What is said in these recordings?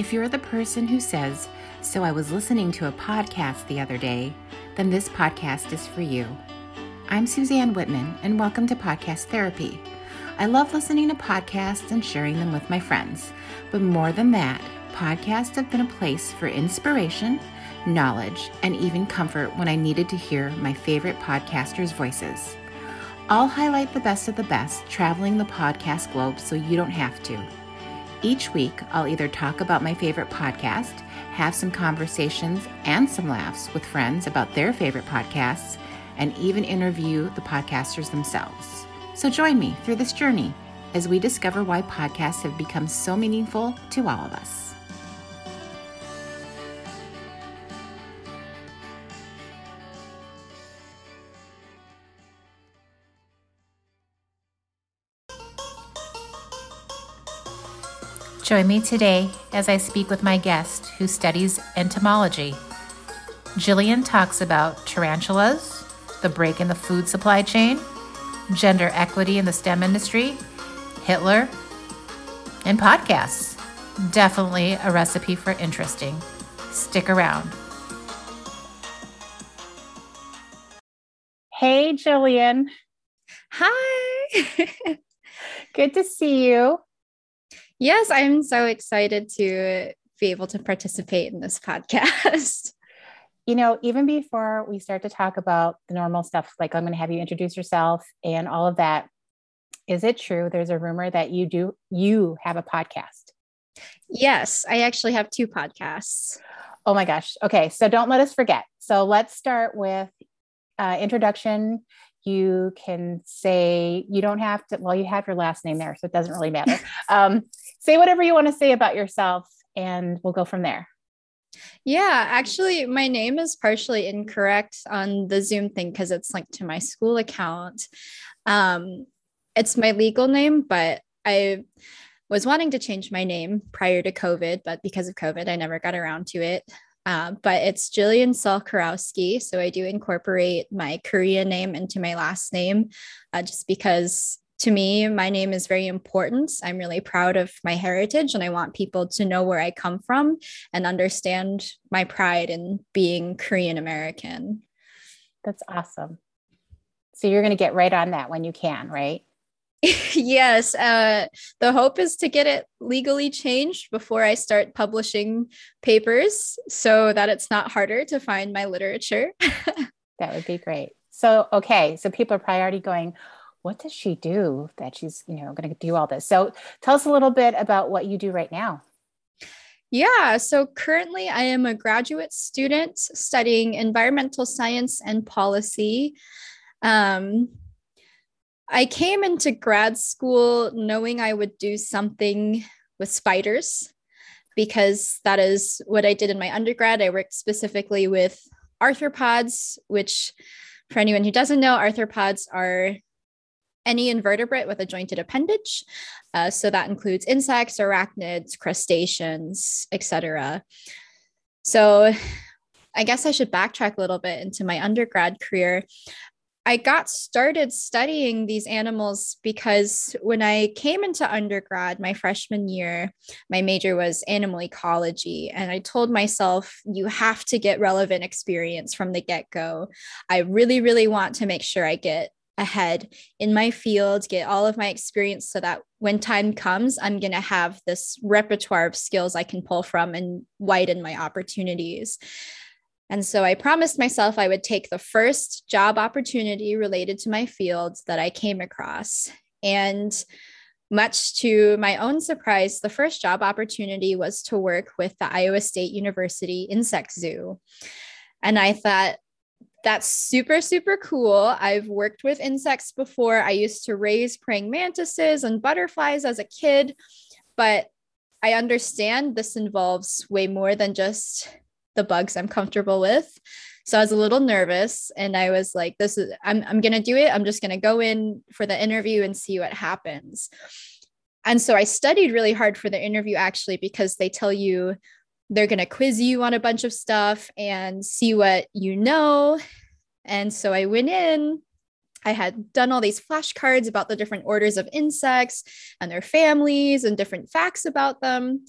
If you're the person who says, So I was listening to a podcast the other day, then this podcast is for you. I'm Suzanne Wittman, and welcome to Podcast Therapy. I love listening to podcasts and sharing them with my friends. But more than that, podcasts have been a place for inspiration, knowledge, and even comfort when I needed to hear my favorite podcasters' voices. I'll highlight the best of the best traveling the podcast globe so you don't have to. Each week, I'll either talk about my favorite podcast, have some conversations and some laughs with friends about their favorite podcasts, and even interview the podcasters themselves. So join me through this journey as we discover why podcasts have become so meaningful to all of us. Join me today as I speak with my guest who studies entomology. Jillian talks about tarantulas, the break in the food supply chain, gender equity in the STEM industry, Hitler, and podcasts. Definitely a recipe for interesting. Stick around. Hey, Jillian. Hi. Good to see you. Yes, I'm so excited to be able to participate in this podcast. You know, even before we start to talk about the normal stuff, like I'm going to have you introduce yourself and all of that, is it true there's a rumor that you do you have a podcast? Yes, I actually have two podcasts. Oh my gosh. Okay, so don't let us forget. So let's start with uh, introduction you can say you don't have to well you have your last name there so it doesn't really matter. Um, say whatever you want to say about yourself and we'll go from there. Yeah actually my name is partially incorrect on the zoom thing because it's linked to my school account. Um, it's my legal name but i was wanting to change my name prior to covid but because of covid i never got around to it uh, but it's Jillian Salkarowski. So I do incorporate my Korean name into my last name uh, just because to me, my name is very important. I'm really proud of my heritage and I want people to know where I come from and understand my pride in being Korean American. That's awesome. So you're going to get right on that when you can, right? yes, uh, the hope is to get it legally changed before I start publishing papers so that it's not harder to find my literature. that would be great. So, okay, so people are probably already going, what does she do that she's, you know, going to do all this? So, tell us a little bit about what you do right now. Yeah, so currently I am a graduate student studying environmental science and policy. Um, I came into grad school knowing I would do something with spiders because that is what I did in my undergrad. I worked specifically with arthropods, which, for anyone who doesn't know, arthropods are any invertebrate with a jointed appendage. Uh, so that includes insects, arachnids, crustaceans, etc. So I guess I should backtrack a little bit into my undergrad career. I got started studying these animals because when I came into undergrad, my freshman year, my major was animal ecology. And I told myself, you have to get relevant experience from the get go. I really, really want to make sure I get ahead in my field, get all of my experience so that when time comes, I'm going to have this repertoire of skills I can pull from and widen my opportunities. And so I promised myself I would take the first job opportunity related to my field that I came across. And much to my own surprise, the first job opportunity was to work with the Iowa State University Insect Zoo. And I thought, that's super, super cool. I've worked with insects before. I used to raise praying mantises and butterflies as a kid, but I understand this involves way more than just the bugs I'm comfortable with. So I was a little nervous and I was like, this is, I'm, I'm going to do it. I'm just going to go in for the interview and see what happens. And so I studied really hard for the interview actually, because they tell you they're going to quiz you on a bunch of stuff and see what you know. And so I went in. I had done all these flashcards about the different orders of insects and their families and different facts about them.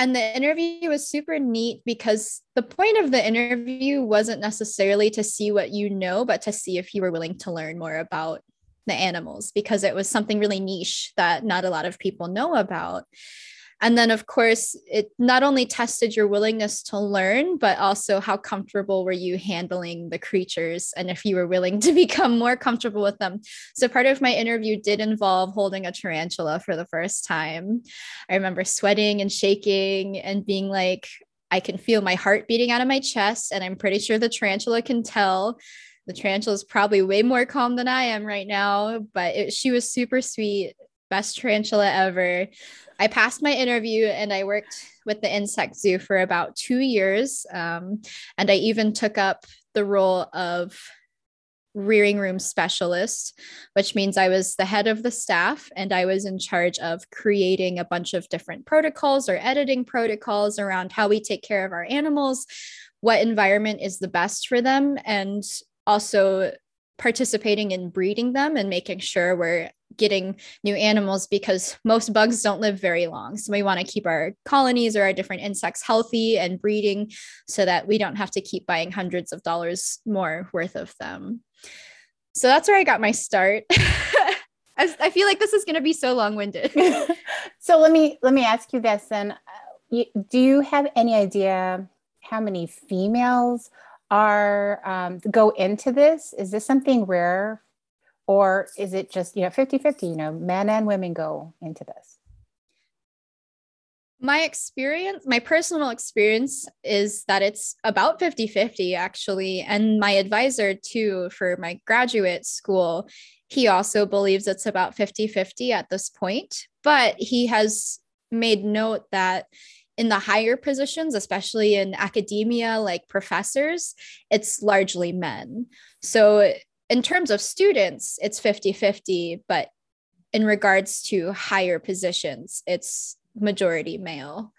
And the interview was super neat because the point of the interview wasn't necessarily to see what you know, but to see if you were willing to learn more about the animals because it was something really niche that not a lot of people know about. And then, of course, it not only tested your willingness to learn, but also how comfortable were you handling the creatures and if you were willing to become more comfortable with them. So, part of my interview did involve holding a tarantula for the first time. I remember sweating and shaking and being like, I can feel my heart beating out of my chest, and I'm pretty sure the tarantula can tell. The tarantula is probably way more calm than I am right now, but it, she was super sweet best tarantula ever. I passed my interview and I worked with the insect zoo for about two years. Um, and I even took up the role of rearing room specialist, which means I was the head of the staff and I was in charge of creating a bunch of different protocols or editing protocols around how we take care of our animals, what environment is the best for them, and also participating in breeding them and making sure we're getting new animals because most bugs don't live very long. So we want to keep our colonies or our different insects healthy and breeding so that we don't have to keep buying hundreds of dollars more worth of them. So that's where I got my start. I feel like this is going to be so long-winded. so let me let me ask you this then. Uh, do you have any idea how many females are um, go into this? Is this something rare or is it just you know 50 50 you know men and women go into this? My experience my personal experience is that it's about 50 50 actually. And my advisor too for my graduate school he also believes it's about 50 50 at this point. But he has made note that in the higher positions, especially in academia, like professors, it's largely men. So in terms of students, it's 50 50, but in regards to higher positions, it's majority male,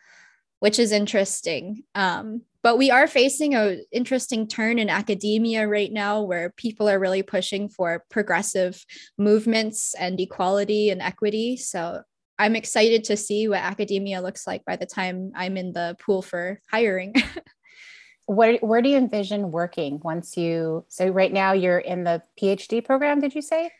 which is interesting. Um, but we are facing an interesting turn in academia right now where people are really pushing for progressive movements and equality and equity. So I'm excited to see what academia looks like by the time I'm in the pool for hiring. where, where do you envision working once you so right now you're in the phd program did you say?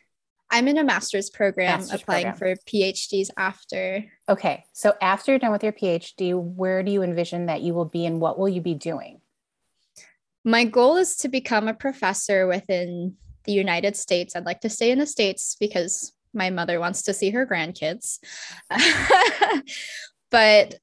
I'm in a master's program master's applying program. for phds after. Okay so after you're done with your phd where do you envision that you will be and what will you be doing? My goal is to become a professor within the united states. I'd like to stay in the states because my mother wants to see her grandkids. But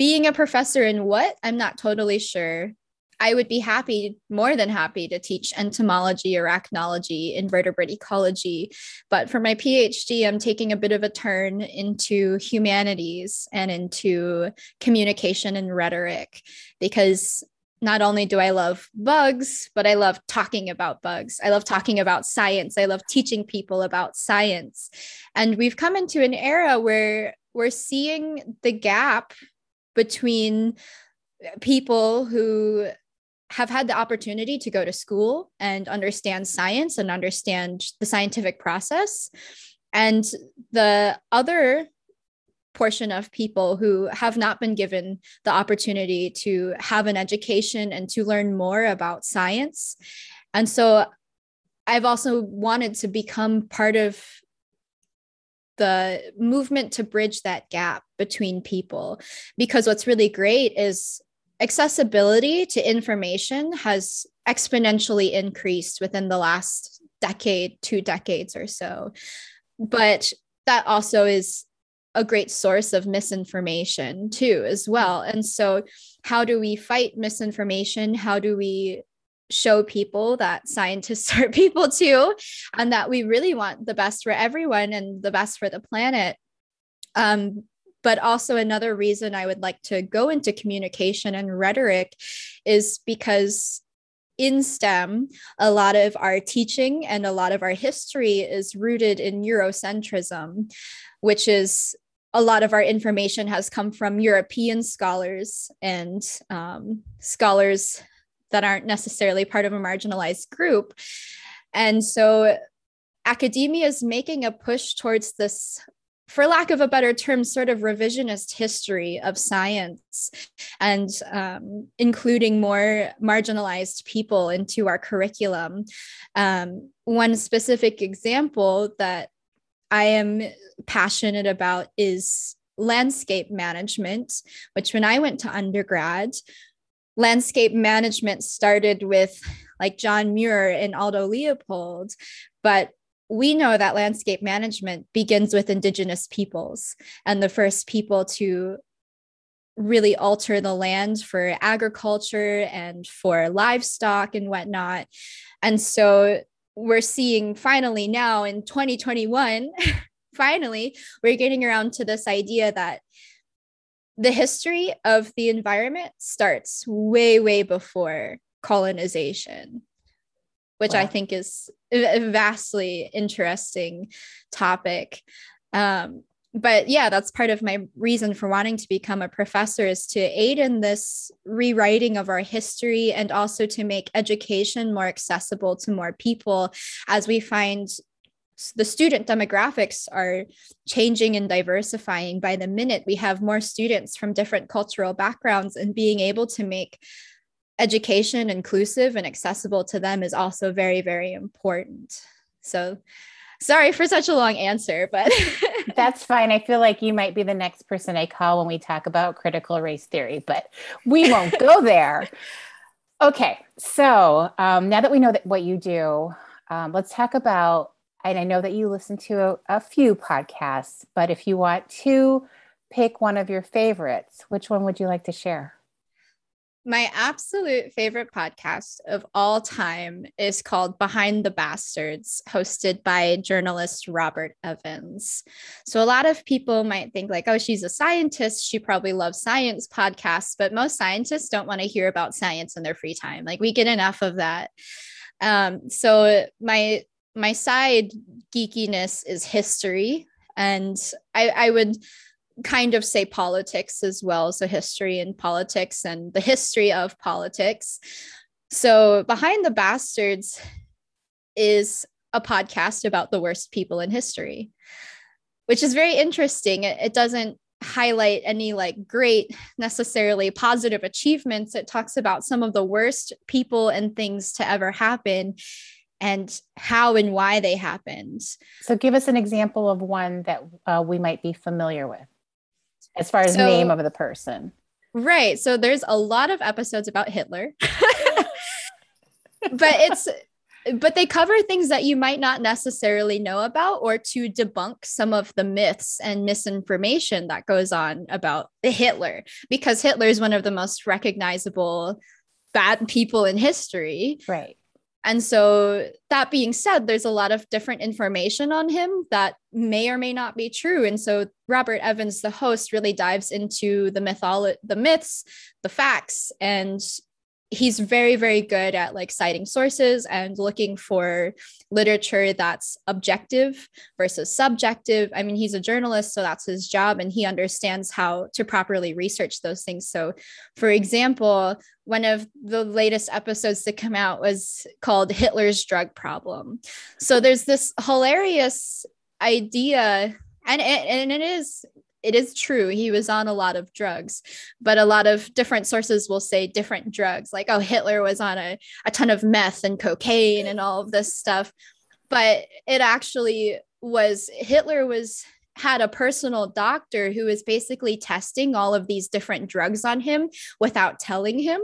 being a professor in what? I'm not totally sure. I would be happy, more than happy, to teach entomology, arachnology, invertebrate ecology. But for my PhD, I'm taking a bit of a turn into humanities and into communication and rhetoric because not only do I love bugs, but I love talking about bugs. I love talking about science. I love teaching people about science. And we've come into an era where we're seeing the gap between people who have had the opportunity to go to school and understand science and understand the scientific process. And the other portion of people who have not been given the opportunity to have an education and to learn more about science. And so i've also wanted to become part of the movement to bridge that gap between people. Because what's really great is accessibility to information has exponentially increased within the last decade, two decades or so. But that also is a great source of misinformation too as well and so how do we fight misinformation how do we show people that scientists are people too and that we really want the best for everyone and the best for the planet um, but also another reason i would like to go into communication and rhetoric is because in STEM, a lot of our teaching and a lot of our history is rooted in Eurocentrism, which is a lot of our information has come from European scholars and um, scholars that aren't necessarily part of a marginalized group. And so academia is making a push towards this for lack of a better term, sort of revisionist history of science and um, including more marginalized people into our curriculum. Um, one specific example that I am passionate about is landscape management, which when I went to undergrad, landscape management started with like John Muir and Aldo Leopold, but we know that landscape management begins with indigenous peoples and the first people to really alter the land for agriculture and for livestock and whatnot. And so we're seeing finally now in 2021, finally, we're getting around to this idea that the history of the environment starts way, way before colonization which wow. I think is a vastly interesting topic. Um, but yeah, that's part of my reason for wanting to become a professor is to aid in this rewriting of our history and also to make education more accessible to more people as we find the student demographics are changing and diversifying by the minute we have more students from different cultural backgrounds and being able to make education inclusive and accessible to them is also very very important. So sorry for such a long answer but that's fine. I feel like you might be the next person i call when we talk about critical race theory but we won't go there. Okay so um, now that we know that what you do um, let's talk about and i know that you listen to a, a few podcasts but if you want to pick one of your favorites which one would you like to share my absolute favorite podcast of all time is called Behind the Bastards, hosted by journalist Robert Evans. So, a lot of people might think, like, oh, she's a scientist. She probably loves science podcasts, but most scientists don't want to hear about science in their free time. Like, we get enough of that. Um, so, my my side geekiness is history. And I, I would kind of say politics as well. So, history and politics and the history of politics. So, Behind the Bastards is a podcast about the worst people in history, which is very interesting. It, it doesn't highlight any like great necessarily positive achievements. It talks about some of the worst people and things to ever happen and how and why they happened. So, give us an example of one that uh, we might be familiar with as far as so, name of the person. Right. So there's a lot of episodes about Hitler. but it's but they cover things that you might not necessarily know about or to debunk some of the myths and misinformation that goes on about Hitler because Hitler is one of the most recognizable bad people in history. Right. And so, that being said, there's a lot of different information on him that may or may not be true. And so, Robert Evans, the host, really dives into the mytholo- the myths, the facts, and he's very very good at like citing sources and looking for literature that's objective versus subjective. I mean he's a journalist so that's his job and he understands how to properly research those things. So for example one of the latest episodes to come out was called hitler's drug problem. So there's this hilarious idea and it, and it is it is true he was on a lot of drugs but a lot of different sources will say different drugs like oh hitler was on a, a ton of meth and cocaine and all of this stuff but it actually was hitler was had a personal doctor who was basically testing all of these different drugs on him without telling him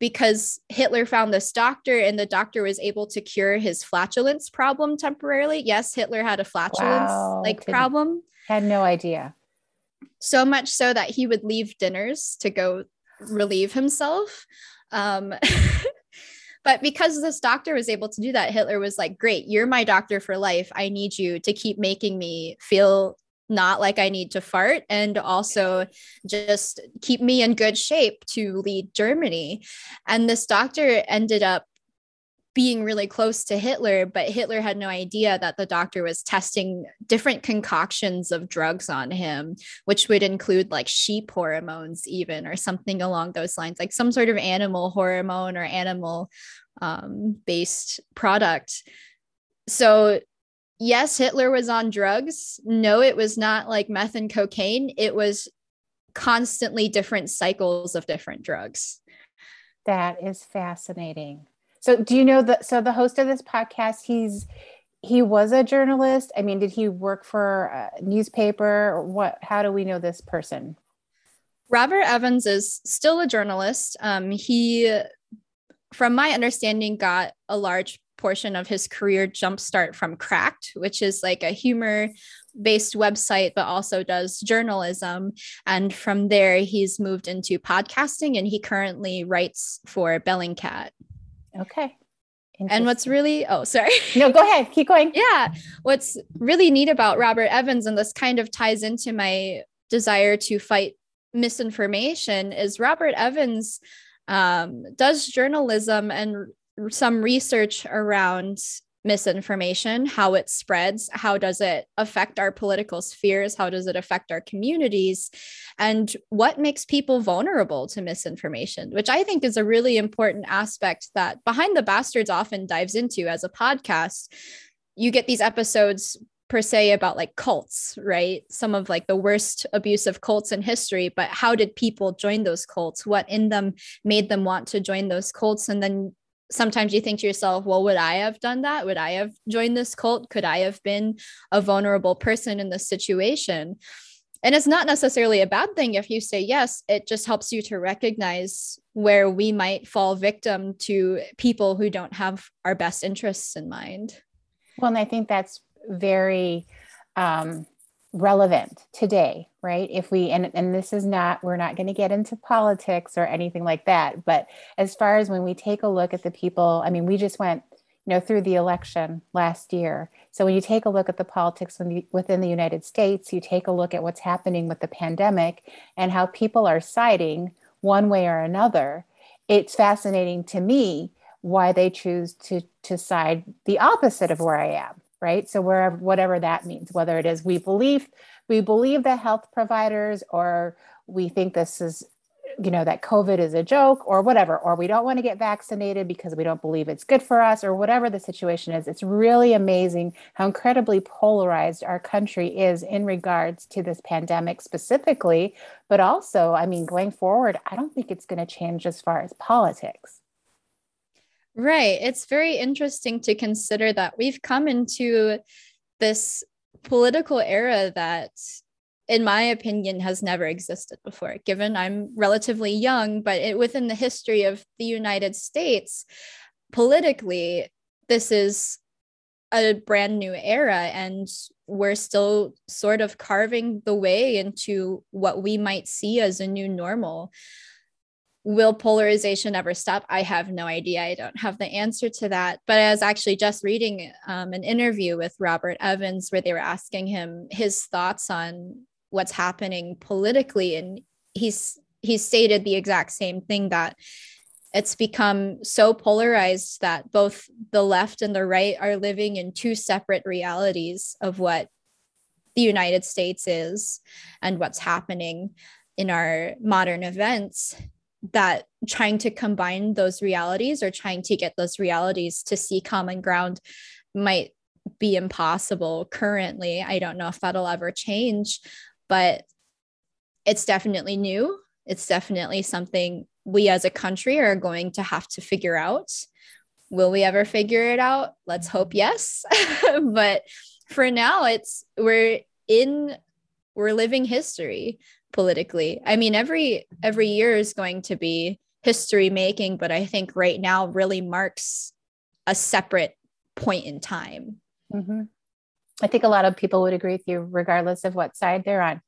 because Hitler found this doctor and the doctor was able to cure his flatulence problem temporarily. Yes, Hitler had a flatulence wow, like problem. Had no idea so much so that he would leave dinners to go relieve himself. Um, but because this doctor was able to do that, Hitler was like, Great, you're my doctor for life. I need you to keep making me feel not like I need to fart and also just keep me in good shape to lead Germany. And this doctor ended up being really close to Hitler, but Hitler had no idea that the doctor was testing different concoctions of drugs on him, which would include like sheep hormones, even, or something along those lines, like some sort of animal hormone or animal um, based product. So yes, Hitler was on drugs. No, it was not like meth and cocaine. It was constantly different cycles of different drugs. That is fascinating. So do you know that? so the host of this podcast he's he was a journalist. I mean, did he work for a newspaper? What how do we know this person? Robert Evans is still a journalist. Um, he from my understanding got a large portion of his career jumpstart from Cracked, which is like a humor based website, but also does journalism. And from there, he's moved into podcasting and he currently writes for Bellingcat. Okay. And what's really, oh, sorry. No, go ahead. Keep going. yeah. What's really neat about Robert Evans, and this kind of ties into my desire to fight misinformation, is Robert Evans um, does journalism and some research around misinformation, how it spreads, how does it affect our political spheres, how does it affect our communities, and what makes people vulnerable to misinformation, which I think is a really important aspect that Behind the Bastards often dives into as a podcast. You get these episodes per se about like cults, right? Some of like the worst abusive cults in history, but how did people join those cults? What in them made them want to join those cults? And then sometimes you think to yourself, well, would I have done that? Would I have joined this cult? Could I have been a vulnerable person in this situation? And it's not necessarily a bad thing if you say yes, it just helps you to recognize where we might fall victim to people who don't have our best interests in mind. Well, and I think that's very um, relevant today right? If we and and this is not we're not going to get into politics or anything like that but as far as when we take a look at the people i mean we just went you know through the election last year. So when you take a look at the politics within the united states you take a look at what's happening with the pandemic and how people are siding one way or another it's fascinating to me why they choose to to side the opposite of where i am right? So wherever whatever that means whether it is we believe we believe the health providers or we think this is you know that covid is a joke or whatever or we don't want to get vaccinated because we don't believe it's good for us or whatever the situation is it's really amazing how incredibly polarized our country is in regards to this pandemic specifically but also i mean going forward i don't think it's going to change as far as politics Right. It's very interesting to consider that we've come into this political era that, in my opinion, has never existed before, given I'm relatively young, but it, within the history of the United States, politically, this is a brand new era and we're still sort of carving the way into what we might see as a new normal will polarization ever stop? I have no idea. I don't have the answer to that. But I was actually just reading um, an interview with Robert Evans where they were asking him his thoughts on what's happening politically, and he's he stated the exact same thing that it's become so polarized that both the left and the right are living in two separate realities of what the United States is and what's happening in our modern events that trying to combine those realities or trying to get those realities to see common ground might be impossible currently. I don't know if that'll ever change, but it's definitely new. It's definitely something we as a country are going to have to figure out. Will we ever figure it out? Let's hope yes. but for now, it's we're in we're living history politically. I mean, every every year is going to be history making, but I think right now really marks a separate point in time. Mm-hmm. I think a lot of people would agree with you, regardless of what side they're on.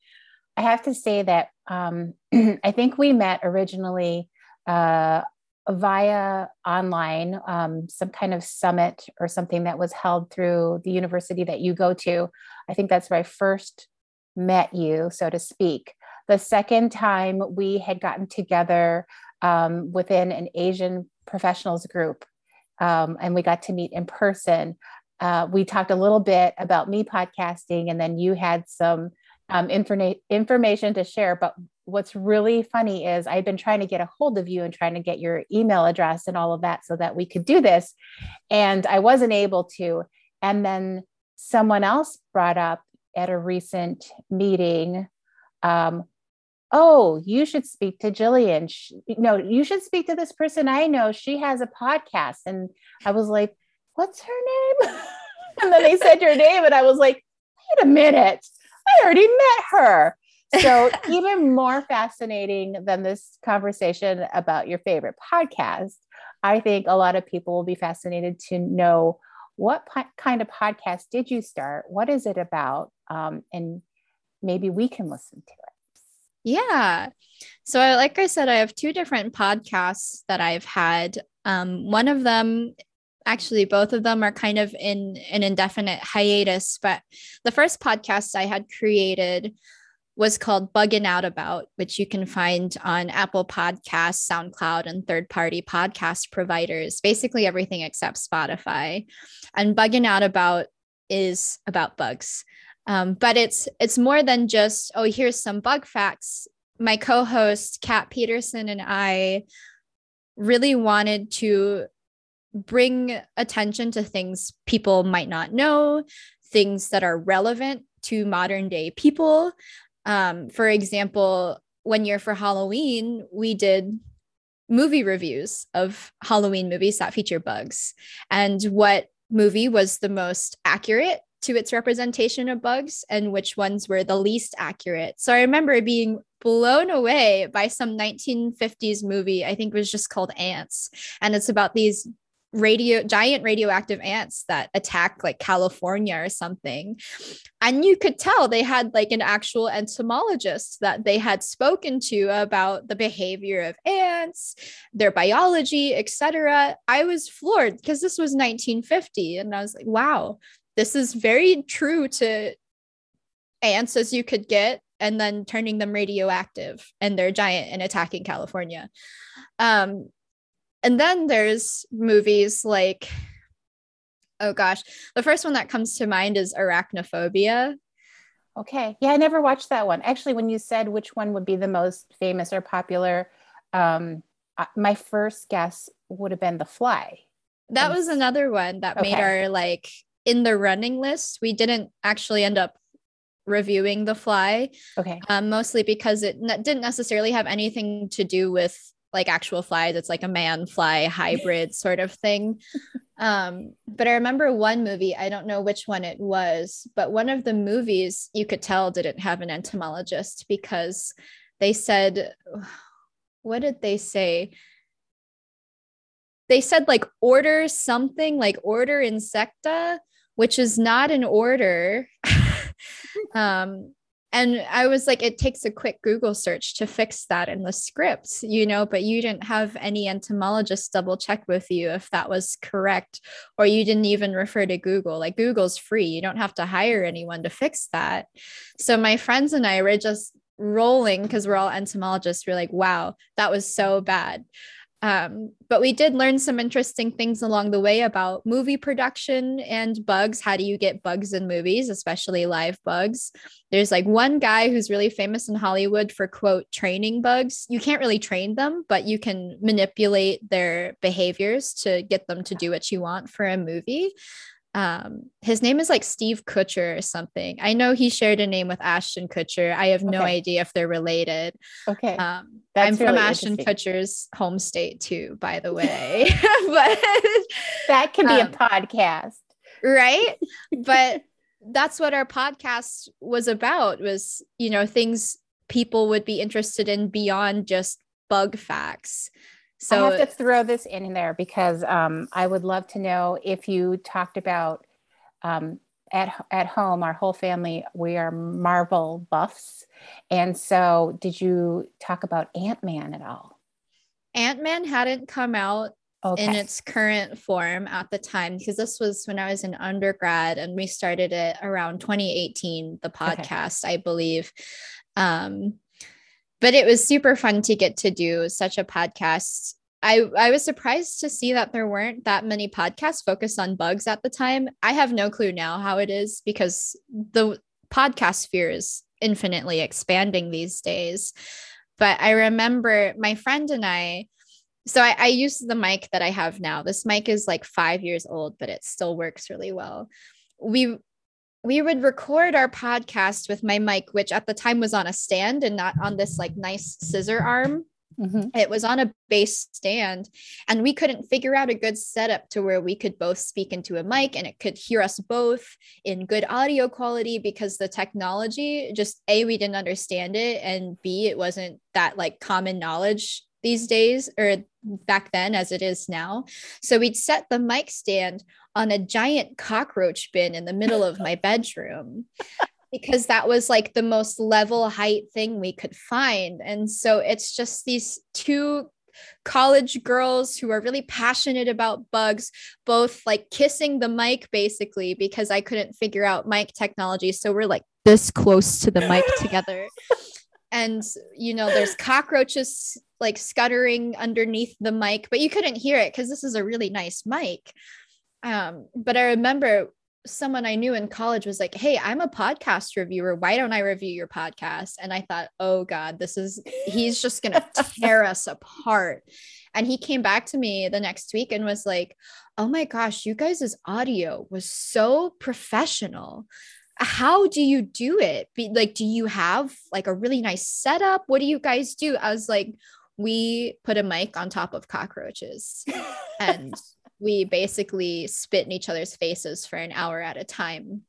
I have to say that um, I think we met originally uh, via online, um, some kind of summit or something that was held through the university that you go to. I think that's where I first met you, so to speak. The second time we had gotten together um, within an Asian professionals group um, and we got to meet in person. Uh, we talked a little bit about me podcasting, and then you had some um, informa- information to share. But what's really funny is I've been trying to get a hold of you and trying to get your email address and all of that so that we could do this. And I wasn't able to. And then someone else brought up at a recent meeting um, oh you should speak to jillian. She, no you should speak to this person i know. She has a podcast. And i was like what's her name? And then they said your name and i was like wait a minute. I already met her. So even more fascinating than this conversation about your favorite podcast i think a lot of people will be fascinated to know what po- kind of podcast did you start? What is it about? Um, and maybe we can listen to it yeah. So, like I said, I have two different podcasts that I've had. Um, one of them, actually, both of them are kind of in an indefinite hiatus. But the first podcast I had created was called Bugging Out About, which you can find on Apple Podcasts, SoundCloud, and third party podcast providers, basically everything except Spotify. And Bugging Out About is about bugs. Um, but it's it's more than just oh here's some bug facts. My co-host Kat Peterson and I really wanted to bring attention to things people might not know, things that are relevant to modern day people. Um, for example, one year for Halloween, we did movie reviews of Halloween movies that feature bugs. And what movie was the most accurate to its representation of bugs and which ones were the least accurate. So I remember being blown away by some 1950s movie, I think it was just called Ants. And it's about these radio giant radioactive ants that attack like California or something. And you could tell they had like an actual entomologist that they had spoken to about the behavior of ants, their biology, etc. I was floored because this was 1950 and I was like, wow, this is very true to ants as you could get and then turning them radioactive and they're giant and attacking california. Um and then there's movies like oh gosh the first one that comes to mind is arachnophobia. Okay. Yeah i never watched that one. Actually when you said which one would be the most famous or popular um my first guess would have been the fly. That was another one that okay. made our like in the running list. We didn't actually end up reviewing The Fly. Okay. Um, mostly because it ne- didn't necessarily have anything to do with like actual flies. It's like a man fly hybrid sort of thing. Um, but I remember one movie, I don't know which one it was, but one of the movies you could tell didn't have an entomologist because they said, what did they say? They said like order something like order insecta which is not an order. um, and I was like, it takes a quick Google search to fix that in the script, you know, but you didn't have any entomologist double check with you if that was correct, or you didn't even refer to Google. Like Google's free, you don't have to hire anyone to fix that. So my friends and I were just rolling because we're all entomologists. We're like, wow, that was so bad. Um, but we did learn some interesting things along the way about movie production and bugs. How do you get bugs in movies, especially live bugs? There's like one guy who's really famous in Hollywood for quote training bugs. You can't really train them, but you can manipulate their behaviors to get them to do what you want for a movie um his name is like Steve Kutcher or something. I know he shared a name with Ashton Kutcher. I have no okay. idea if they're related. Okay. Um That's I'm from Ashton Kutcher's home state too, by the way. but that can be um, a podcast. Right? But that's what our podcast was about was, you know, things people would be interested in beyond just bug facts. So I have to throw this in there because um, I would love to know if you talked about um, at at home. Our whole family we are Marvel buffs, and so did you talk about Ant Man at all? Ant Man hadn't come out okay. in its current form at the time because this was when I was in undergrad and we started it around 2018. The podcast, okay. I believe. Um, but it was super fun to get to do such a podcast. I, I was surprised to see that there weren't that many podcasts focused on bugs at the time. I have no clue now how it is because the podcast sphere is infinitely expanding these days. But I remember my friend and I, so I, I use the mic that I have now. This mic is like five years old, but it still works really well. We we would record our podcast with my mic, which at the time was on a stand and not on this like nice scissor arm. Mm-hmm. It was on a base stand, and we couldn't figure out a good setup to where we could both speak into a mic and it could hear us both in good audio quality because the technology just A, we didn't understand it, and B, it wasn't that like common knowledge these days or back then as it is now. So we'd set the mic stand on a giant cockroach bin in the middle of my bedroom because that was like the most level height thing we could find. And so it's just these two college girls who are really passionate about bugs, both like kissing the mic basically because I couldn't figure out mic technology. So we're like this close to the mic together. And you know, there's cockroaches like scuttering underneath the mic, but you couldn't hear it because this is a really nice mic. Um, but I remember someone I knew in college was like, Hey, I'm a podcast reviewer. Why don't I review your podcast? And I thought, Oh God, this is, he's just going to tear us apart. And he came back to me the next week and was like, Oh my gosh, you guys' audio was so professional. How do you do it? Be, like, do you have like a really nice setup? What do you guys do? I was like, we put a mic on top of cockroaches and we basically spit in each other's faces for an hour at a time.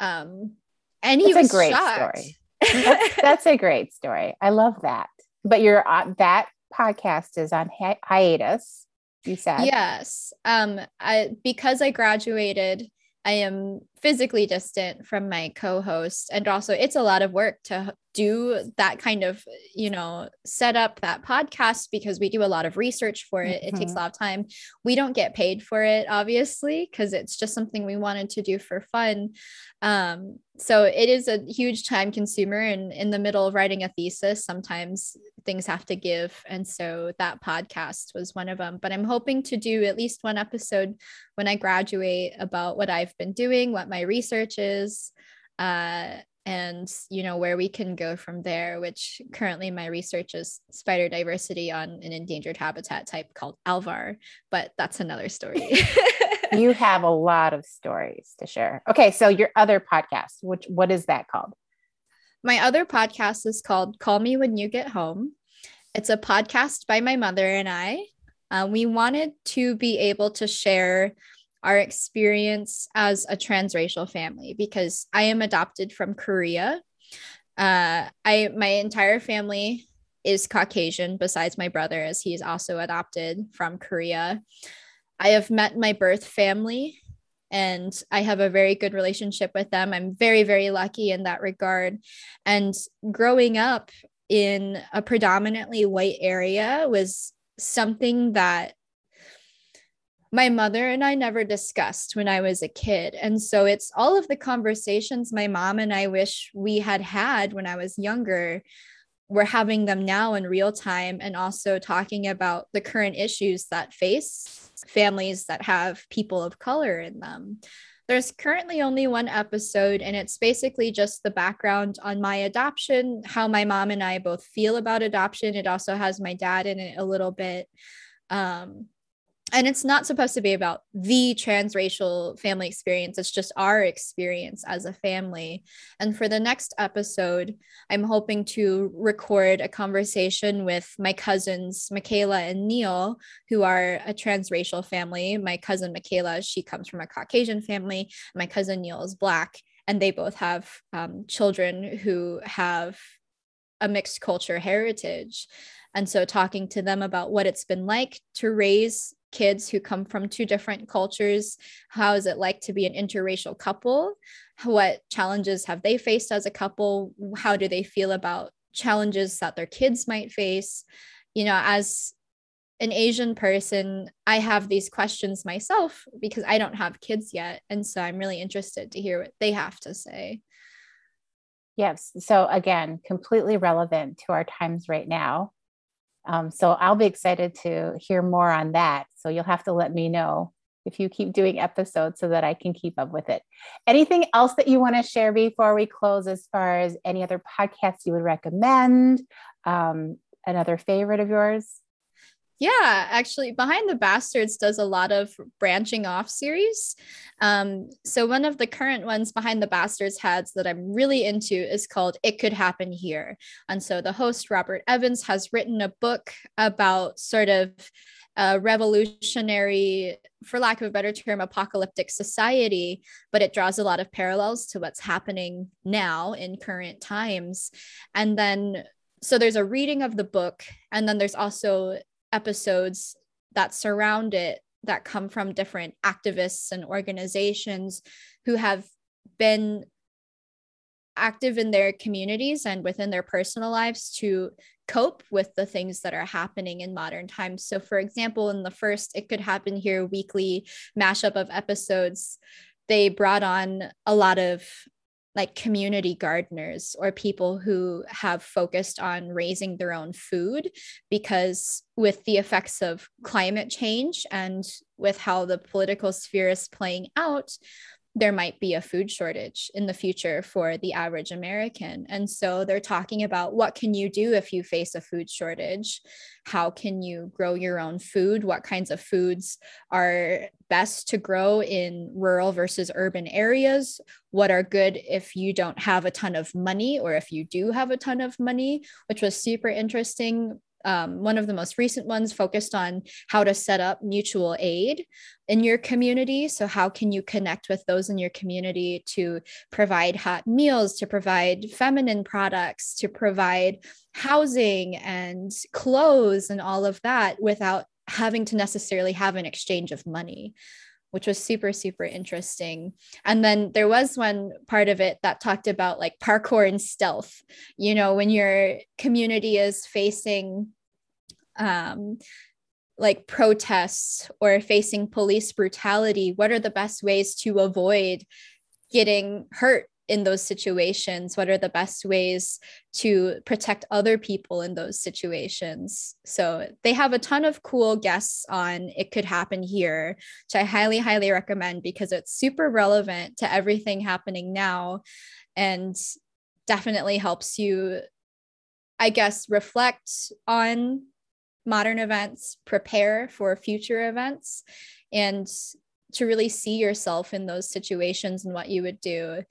Um, and he that's was a great shocked. story. that's, that's, a great story. I love that. But you're on that podcast is on hi- hiatus. You said yes. Um, I because I graduated I am physically distant from my co-host. And also it's a lot of work to do that kind of you know set up that podcast because we do a lot of research for it. Mm-hmm. it takes a mm-hmm. lot of time. We don't get paid for it obviously because it's just something we wanted to do for fun. Um, so it is a huge time consumer and in the middle of writing a thesis sometimes things have to give. And so that podcast was one of them but i'm hoping to do at least one episode when i graduate about what i've been doing what my research is uh, and you know where we can go from there which currently my research is spider diversity on an endangered habitat type called alvar but that's another story you have a lot of stories to share. Okay, so your other podcast, which what is that called? My other podcast is called Call Me When You Get Home. It's a podcast by my mother and I. Uh, we wanted to be able to share our experience as a transracial family because I am adopted from Korea. Uh, I my entire family is Caucasian, besides my brother, as he is also adopted from Korea. I have met my birth family and I have a very good relationship with them. I'm very, very lucky in that regard. And growing up in a predominantly white area was something that my mother and I never discussed when I was a kid. And so it's all of the conversations my mom and I wish we had had when I was younger. We're having them now in real time and also talking about the current issues that face families that have people of color in them. There's currently only one episode, and it's basically just the background on my adoption, how my mom and I both feel about adoption. It also has my dad in it a little bit. Um, and it's not supposed to be about the transracial family experience. It's just our experience as a family. And for the next episode i'm hoping to record a conversation with my cousins michaela and neil who are a transracial family. My cousin michaela she comes from a caucasian family. My cousin neil is black and they both have um, children who have a mixed culture heritage. And so talking to them about what it's been like to raise kids who come from two different cultures how is it like to be an interracial couple? What challenges have they faced as a couple? How do they feel about challenges that their kids might face? You know as an asian person i have these questions myself because i don't have kids yet and so i'm really interested to hear what they have to say. Yes so again completely relevant to our times right now um, so I'll be excited to hear more on that. So you'll have to let me know if you keep doing episodes so that I can keep up with it. Anything else that you want to share before we close, as far as any other podcasts you would recommend? Um, another favorite of yours? Yeah, actually, Behind the Bastards does a lot of branching off series. Um, so, one of the current ones Behind the Bastards has that I'm really into is called It Could Happen Here. And so, the host, Robert Evans, has written a book about sort of a revolutionary, for lack of a better term, apocalyptic society, but it draws a lot of parallels to what's happening now in current times. And then so there's a reading of the book and then there's also episodes that surround it that come from different activists and organizations who have been active in their communities and within their personal lives to cope with the things that are happening in modern times. So, for example, in the first It Could Happen Here weekly mashup of episodes, they brought on a lot of like community gardeners or people who have focused on raising their own food because with the effects of climate change and with how the political sphere is playing out there might be a food shortage in the future for the average American. And so they're talking about what can you do if you face a food shortage? How can you grow your own food? What kinds of foods are best to grow in rural versus urban areas? What are good if you don't have a ton of money or if you do have a ton of money, which was super interesting um, one of the most recent ones focused on how to set up mutual aid in your community. So, how can you connect with those in your community to provide hot meals, to provide feminine products, to provide housing and clothes and all of that without having to necessarily have an exchange of money? which was super super interesting and then there was one part of it that talked about like parkour and stealth you know when your community is facing um, like protests or facing police brutality what are the best ways to avoid getting hurt in those situations? What are the best ways to protect other people in those situations? So they have a ton of cool guests on it could happen here which i highly highly recommend because it's super relevant to everything happening now and definitely helps you i guess reflect on modern events, prepare for future events, and to really see yourself in those situations and what you would do.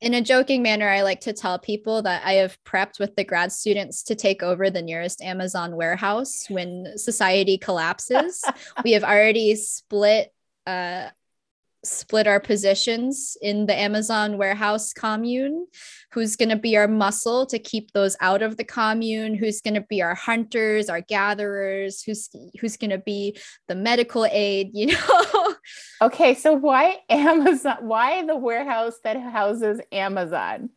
In a joking manner, I like to tell people that I have prepped with the grad students to take over the nearest Amazon warehouse when society collapses. we have already split uh, split our positions in the Amazon warehouse commune. Who's going to be our muscle to keep those out of the commune? Who's going to be our hunters, our gatherers? Who's who's going to be the medical aid? You know. okay, so why Amazon? Why the warehouse that houses Amazon?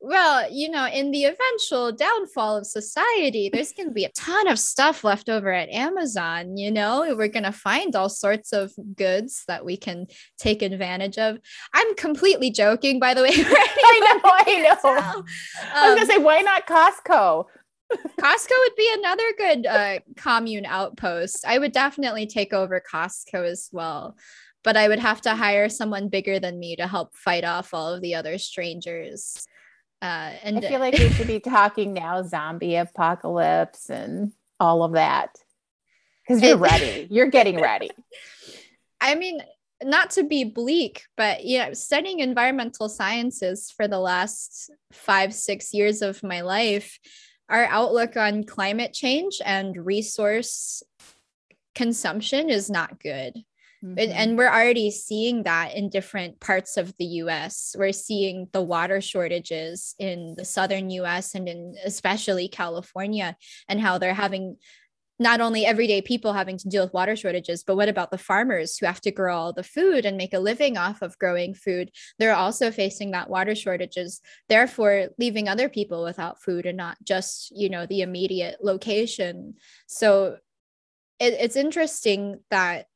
Well, you know, in the eventual downfall of society, there's going to be a ton of stuff left over at Amazon. You know, we're going to find all sorts of goods that we can take advantage of. I'm completely joking, by the way. I know, I know. Um, I was going to say, why not Costco? Costco would be another good uh, commune outpost. I would definitely take over Costco as well but I would have to hire someone bigger than me to help fight off all of the other strangers. Uh, and I feel like we should be talking now zombie apocalypse and all of that because you're ready. You're getting ready. I mean, not to be bleak, but you know, studying environmental sciences for the last five, six years of my life, our outlook on climate change and resource consumption is not good. Mm-hmm. And we're already seeing that in different parts of the US. We're seeing the water shortages in the southern US and in especially California, and how they're having not only everyday people having to deal with water shortages, but what about the farmers who have to grow all the food and make a living off of growing food? They're also facing that water shortages, therefore leaving other people without food and not just, you know, the immediate location. So it, it's interesting that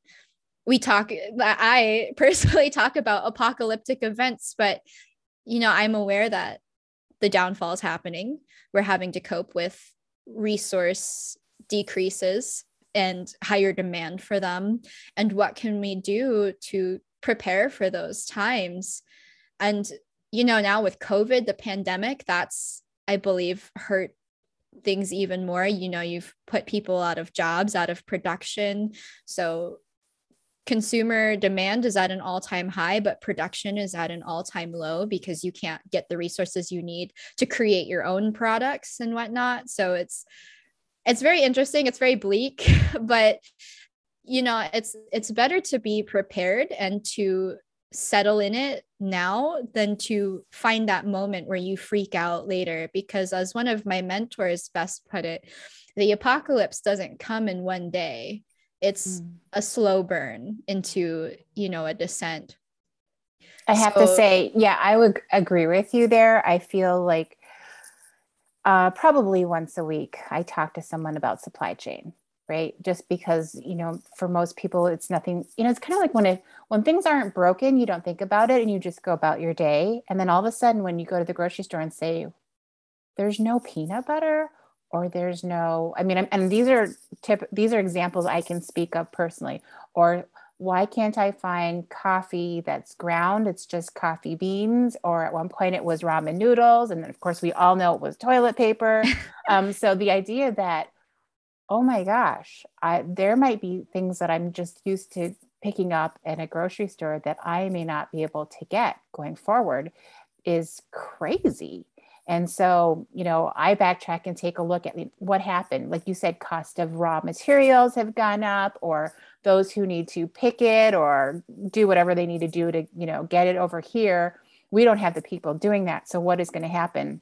we talk i personally talk about apocalyptic events but you know i'm aware that the downfall is happening we're having to cope with resource decreases and higher demand for them and what can we do to prepare for those times and you know now with covid the pandemic that's i believe hurt things even more. You know, you've put people out of jobs, out of production. So consumer demand is at an all-time high but production is at an all-time low because you can't get the resources you need to create your own products and whatnot. So it's it's very interesting it's very bleak but you know it's it's better to be prepared and to settle in it now than to find that moment where you freak out later. Because as one of my mentors best put it the apocalypse doesn't come in one day it's mm. a slow burn into you know a descent. I have so, to say yeah i would agree with you there. I feel like uh, probably once a week i talk to someone about supply chain right? Just because you know for most people it's nothing you know it's kind of like when it when things aren't broken you don't think about it and you just go about your day. And then all of a sudden when you go to the grocery store and say there's no peanut butter or there's no i mean and these are tip these are examples i can speak of personally. Or why can't i find coffee that's ground? It's just coffee beans. Or at one point it was ramen noodles. And then of course we all know it was toilet paper. Um, so the idea that oh my gosh, I, there might be things that I'm just used to picking up in a grocery store that I may not be able to get going forward is crazy. And so, you know, I backtrack and take a look at what happened. Like you said, cost of raw materials have gone up, or those who need to pick it or do whatever they need to do to, you know, get it over here. We don't have the people doing that. So, what is going to happen?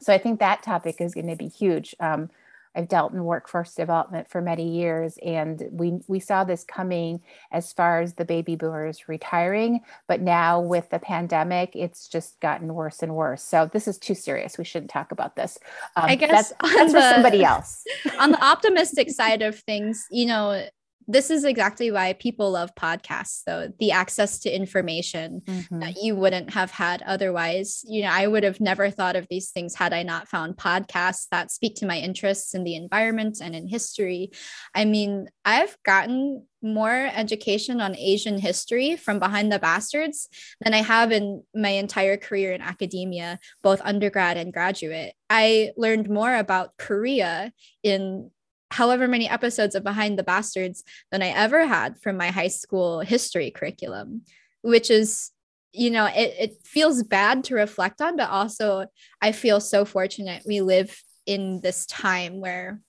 So, I think that topic is going to be huge. Um, I've dealt in workforce development for many years, and we we saw this coming as far as the baby boomers retiring. But now with the pandemic, it's just gotten worse and worse. So this is too serious. We shouldn't talk about this. Um, I guess that's, that's the, for somebody else. on the optimistic side of things, you know, this is exactly why people love podcasts though the access to information mm-hmm. that you wouldn't have had otherwise. You know i would have never thought of these things had i not found podcasts that speak to my interests in the environment and in history. I mean i've gotten more education on asian history from behind the bastards than i have in my entire career in academia both undergrad and graduate. I learned more about korea in however many episodes of Behind the Bastards than I ever had from my high school history curriculum, which is, you know, it, it feels bad to reflect on, but also I feel so fortunate we live in this time where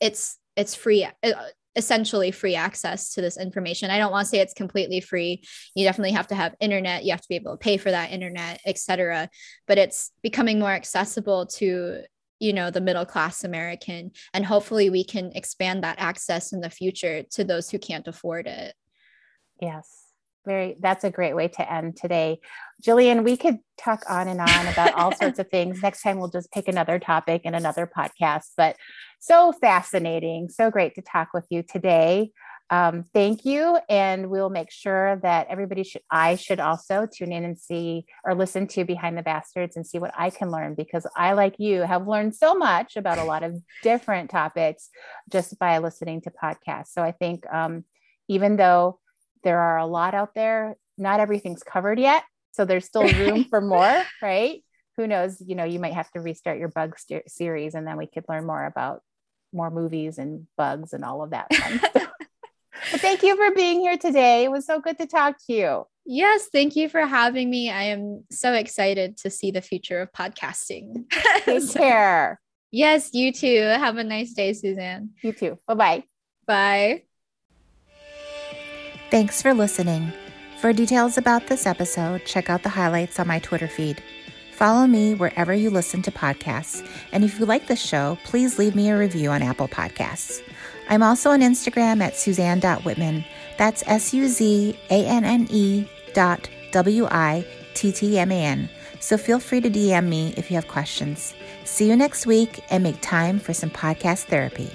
it's it's free uh, essentially free access to this information. I don't want to say it's completely free. You definitely have to have internet, you have to be able to pay for that internet, etc. But it's becoming more accessible to you know the middle class american and hopefully we can expand that access in the future to those who can't afford it. Yes. Very that's a great way to end today. Jillian we could talk on and on about all sorts of things. Next time we'll just pick another topic and another podcast but so fascinating. So great to talk with you today um, thank you. And we'll make sure that everybody should, I should also tune in and see or listen to Behind the Bastards and see what I can learn because I, like you, have learned so much about a lot of different topics just by listening to podcasts. So I think um, even though there are a lot out there, not everything's covered yet. So there's still room for more, right? Who knows? You know, you might have to restart your bug st- series and then we could learn more about more movies and bugs and all of that But thank you for being here today. It was so good to talk to you. Yes, thank you for having me. I am so excited to see the future of podcasting. Take so, care. Yes, you too. Have a nice day, Suzanne. You too. Bye-bye. Bye. Thanks for listening. For details about this episode, check out the highlights on my Twitter feed. Follow me wherever you listen to podcasts. And if you like this show, please leave me a review on Apple Podcasts. I'm also on Instagram at suzanne.wittman. That's S U Z A N N E dot W I T T M A N. So feel free to DM me if you have questions. See you next week and make time for some podcast therapy.